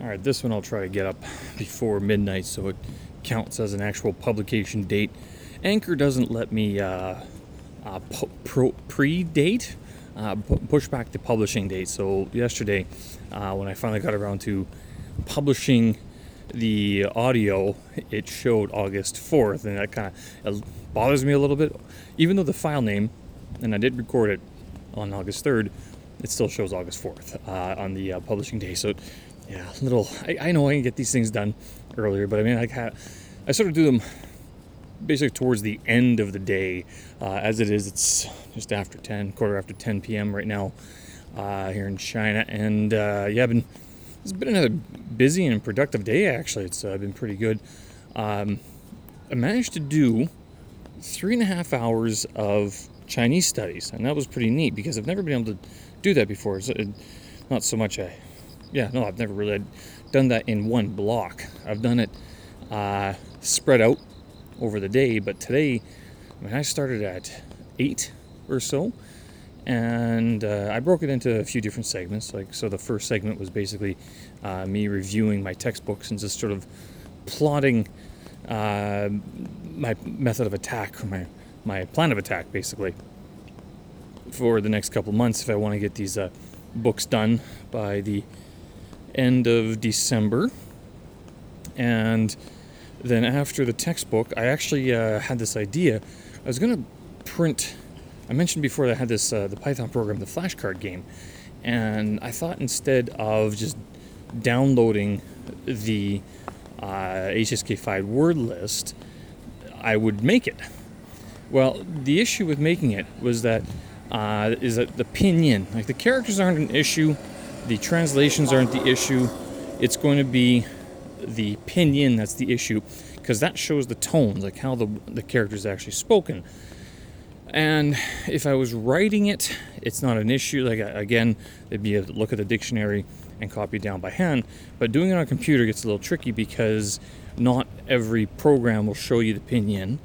All right, this one I'll try to get up before midnight so it counts as an actual publication date. Anchor doesn't let me uh, uh, pro- pre-date, uh, push back the publishing date. So yesterday, uh, when I finally got around to publishing the audio, it showed August 4th, and that kind of bothers me a little bit. Even though the file name, and I did record it on August 3rd, it still shows August 4th uh, on the uh, publishing day. So, yeah, little. I, I, know I can get these things done earlier, but I mean, I, I sort of do them basically towards the end of the day. Uh, as it is, it's just after 10, quarter after 10 p.m. right now uh, here in China, and uh, yeah, been it's been another busy and productive day. Actually, it's uh, been pretty good. Um, I managed to do three and a half hours of Chinese studies, and that was pretty neat because I've never been able to do that before. It's, it, not so much a, yeah, no, I've never really done that in one block. I've done it uh, spread out over the day, but today, I mean, I started at eight or so, and uh, I broke it into a few different segments. Like, so the first segment was basically uh, me reviewing my textbooks and just sort of plotting uh, my method of attack or my my plan of attack, basically, for the next couple months if I want to get these uh, books done by the end of December. And then after the textbook, I actually uh, had this idea. I was going to print I mentioned before that I had this uh, the Python program, the flashcard game, and I thought instead of just downloading the uh, HSK5 word list, I would make it. Well, the issue with making it was that uh, is that the pinyin, like the characters aren't an issue, the translations aren't the issue. It's going to be the pinyin that's the issue because that shows the tones, like how the the character is actually spoken. And if I was writing it, it's not an issue. Like again, it'd be a look at the dictionary and copy down by hand. But doing it on a computer gets a little tricky because not every program will show you the pinyin.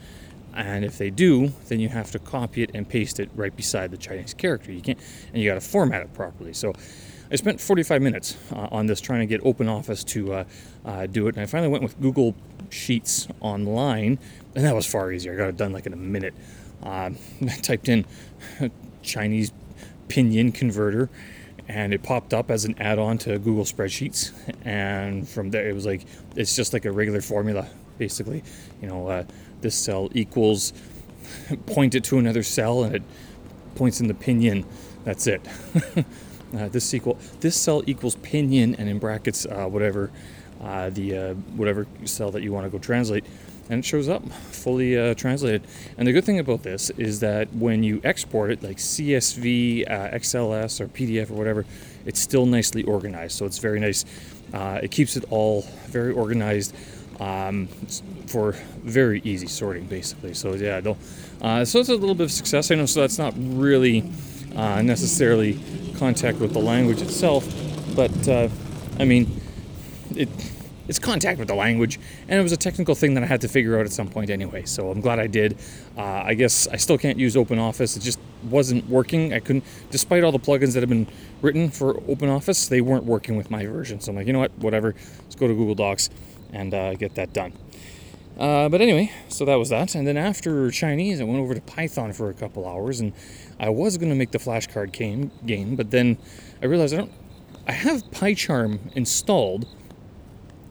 And if they do, then you have to copy it and paste it right beside the Chinese character. You can't, and you got to format it properly. So I spent 45 minutes uh, on this trying to get OpenOffice to uh, uh, do it. And I finally went with Google Sheets online, and that was far easier. I got it done like in a minute. Uh, I typed in Chinese pinyin converter and it popped up as an add-on to Google Spreadsheets. And from there, it was like it's just like a regular formula, basically. You know, uh, this cell equals point it to another cell, and it points in the pinyin. That's it. uh, this equal this cell equals pinyin, and in brackets uh, whatever uh, the uh, whatever cell that you want to go translate and it shows up fully uh, translated. And the good thing about this is that when you export it, like CSV, uh, XLS, or PDF or whatever, it's still nicely organized. So it's very nice. It keeps it all very organized um, for very easy sorting, basically. So yeah, uh, so it's a little bit of success. I know. So that's not really uh, necessarily contact with the language itself, but uh, I mean, it it's contact with the language, and it was a technical thing that I had to figure out at some point anyway. So I'm glad I did. Uh, I guess I still can't use OpenOffice. It just wasn't working. I couldn't, despite all the plugins that have been written for OpenOffice, they weren't working with my version. So I'm like, you know what, whatever. Let's go to Google Docs and uh, get that done. Uh, but anyway, so that was that. And then after Chinese, I went over to Python for a couple hours, and I was going to make the flashcard game, game, but then I realized I don't. I have PyCharm installed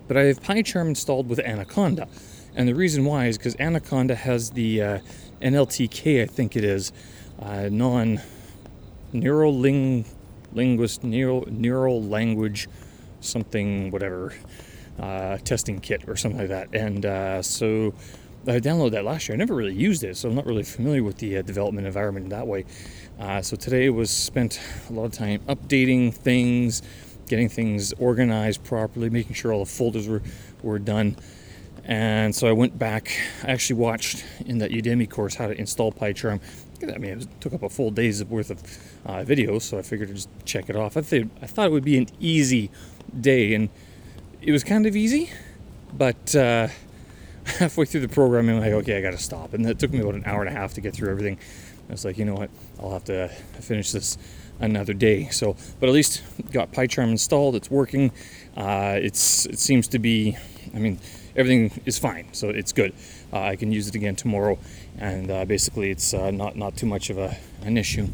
but I have PyCharm installed with Anaconda. And the reason why is because Anaconda has the uh, NLTK, I think it is, uh, non neural ling- linguist, neural, neural language, something, whatever, uh, testing kit or something like that. And uh, so I downloaded that last year. I never really used it, so I'm not really familiar with the uh, development environment in that way. Uh, so today was spent a lot of time updating things, getting things organized properly, making sure all the folders were, were done. And so I went back, I actually watched in that Udemy course how to install PyCharm. I mean, it took up a full day's worth of uh, videos, so I figured to just check it off. I, th- I thought it would be an easy day, and it was kind of easy, but uh, halfway through the program, I'm like, okay, I got to stop. And that took me about an hour and a half to get through everything. I was like, you know what, I'll have to finish this another day. So, but at least got PyCharm installed. It's working. Uh, it's it seems to be. I mean, everything is fine, so it's good. Uh, I can use it again tomorrow, and uh, basically it's uh, not not too much of a an issue.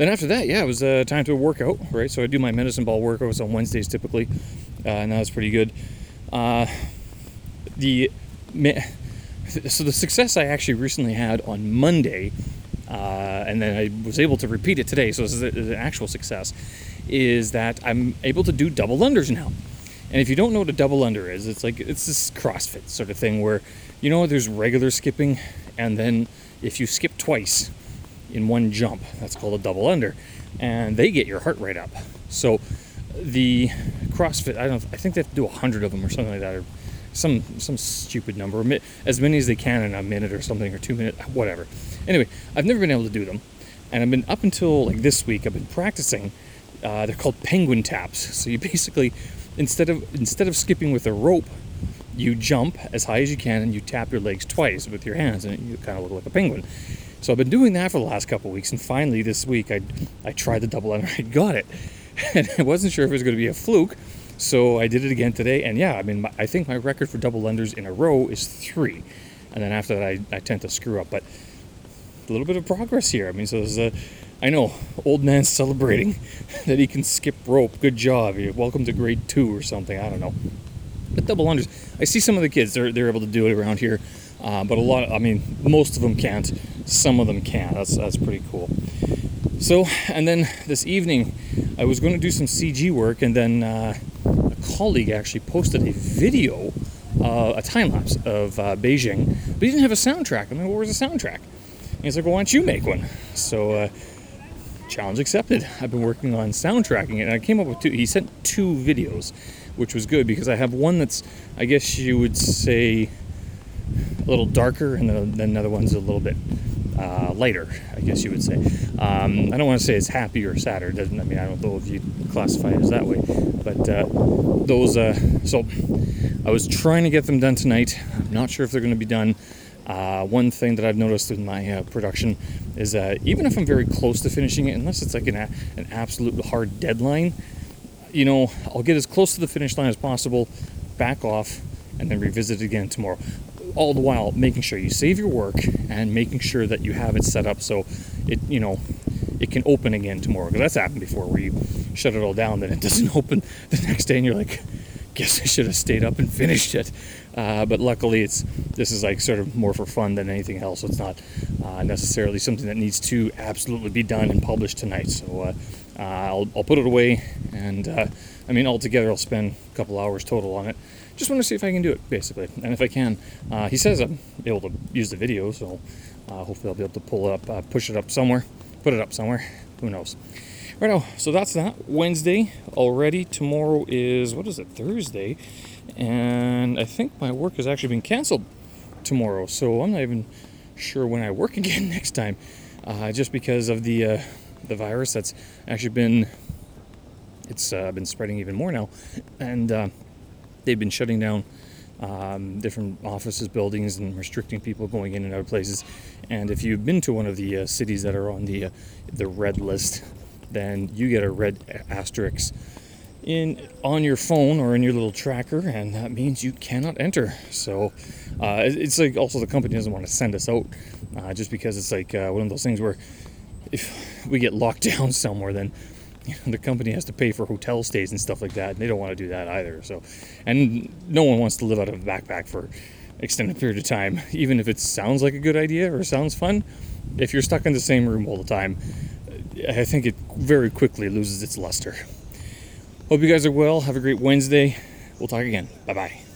Then after that, yeah, it was uh, time to work out, right? So I do my medicine ball workouts on Wednesdays typically, uh, and that's pretty good. the so the success I actually recently had on Monday, and then I was able to repeat it today. So this is an actual success. Is that I'm able to do double unders now. And if you don't know what a double under is, it's like it's this CrossFit sort of thing where, you know, there's regular skipping, and then if you skip twice in one jump, that's called a double under, and they get your heart rate up. So the CrossFit, I don't, I think they have to do a hundred of them or something like that, or some some stupid number, as many as they can in a minute or something, or two minutes, whatever. Anyway, I've never been able to do them, and I've been up until like this week. I've been practicing. Uh, they're called penguin taps. So you basically instead of instead of skipping with a rope, you jump as high as you can and you tap your legs twice with your hands, and you kind of look like a penguin. So I've been doing that for the last couple weeks, and finally this week I I tried the double under, I got it, and I wasn't sure if it was going to be a fluke. So I did it again today, and yeah, I mean, my, I think my record for double unders in a row is three, and then after that, I, I tend to screw up. But a little bit of progress here. I mean, so there's a I know, old man celebrating that he can skip rope. Good job. Welcome to grade two or something. I don't know. But double unders. I see some of the kids, they're, they're able to do it around here. Uh, but a lot, of, I mean, most of them can't. Some of them can. That's, that's pretty cool. So, and then this evening, I was going to do some CG work, and then uh, a colleague actually posted a video, uh, a time lapse of uh, Beijing, but he didn't have a soundtrack. I mean, what was the soundtrack? And he's like, well, why don't you make one? So, uh, challenge accepted. I've been working on soundtracking it, and I came up with two. He sent two videos, which was good because I have one that's, I guess you would say, a little darker, and then another one's a little bit uh, lighter, I guess you would say. Um, I don't want to say it's happy or sadder. Doesn't I mean I don't know if you classify it as that way, but uh, those. Uh, so I was trying to get them done tonight. I'm not sure if they're going to be done. Uh, one thing that I've noticed in my uh, production is that even if I'm very close to finishing it, unless it's like an, an absolute hard deadline, you know, I'll get as close to the finish line as possible, back off, and then revisit it again tomorrow. All the while making sure you save your work and making sure that you have it set up so it, you know, it can open again tomorrow. Because that's happened before where you shut it all down, then it doesn't open the next day, and you're like, guess I should have stayed up and finished it. Uh, but luckily, it's this is like sort of more for fun than anything else. so It's not uh, necessarily something that needs to absolutely be done and published tonight. So uh, uh I'll, I'll put it away, and uh, I mean altogether, I'll spend a couple hours total on it. Just want to see if I can do it, basically, and if I can. Uh, he says I'm able to use the video, so hopefully I'll be able to pull it up, push it up somewhere, put it up somewhere. Who knows? Right now, so that's that. Wednesday already. Tomorrow is, what is it, Thursday? And I think my work has actually been canceled tomorrow. So I'm not even sure when I work again next time. Uh, just because of the, uh, the virus that's actually been, it's uh, been spreading even more now. And uh, they've been shutting down um, different offices, buildings, and restricting people going in and out of places. And if you've been to one of the uh, cities that are on the uh, the red list, then you get a red asterisk in on your phone or in your little tracker, and that means you cannot enter. So uh, it's like also the company doesn't want to send us out uh, just because it's like uh, one of those things where if we get locked down somewhere, then the company has to pay for hotel stays and stuff like that, and they don't want to do that either. So, and no one wants to live out of a backpack for extended period of time, even if it sounds like a good idea or sounds fun. If you're stuck in the same room all the time, I think it very quickly loses its luster. Hope you guys are well. Have a great Wednesday. We'll talk again. Bye bye.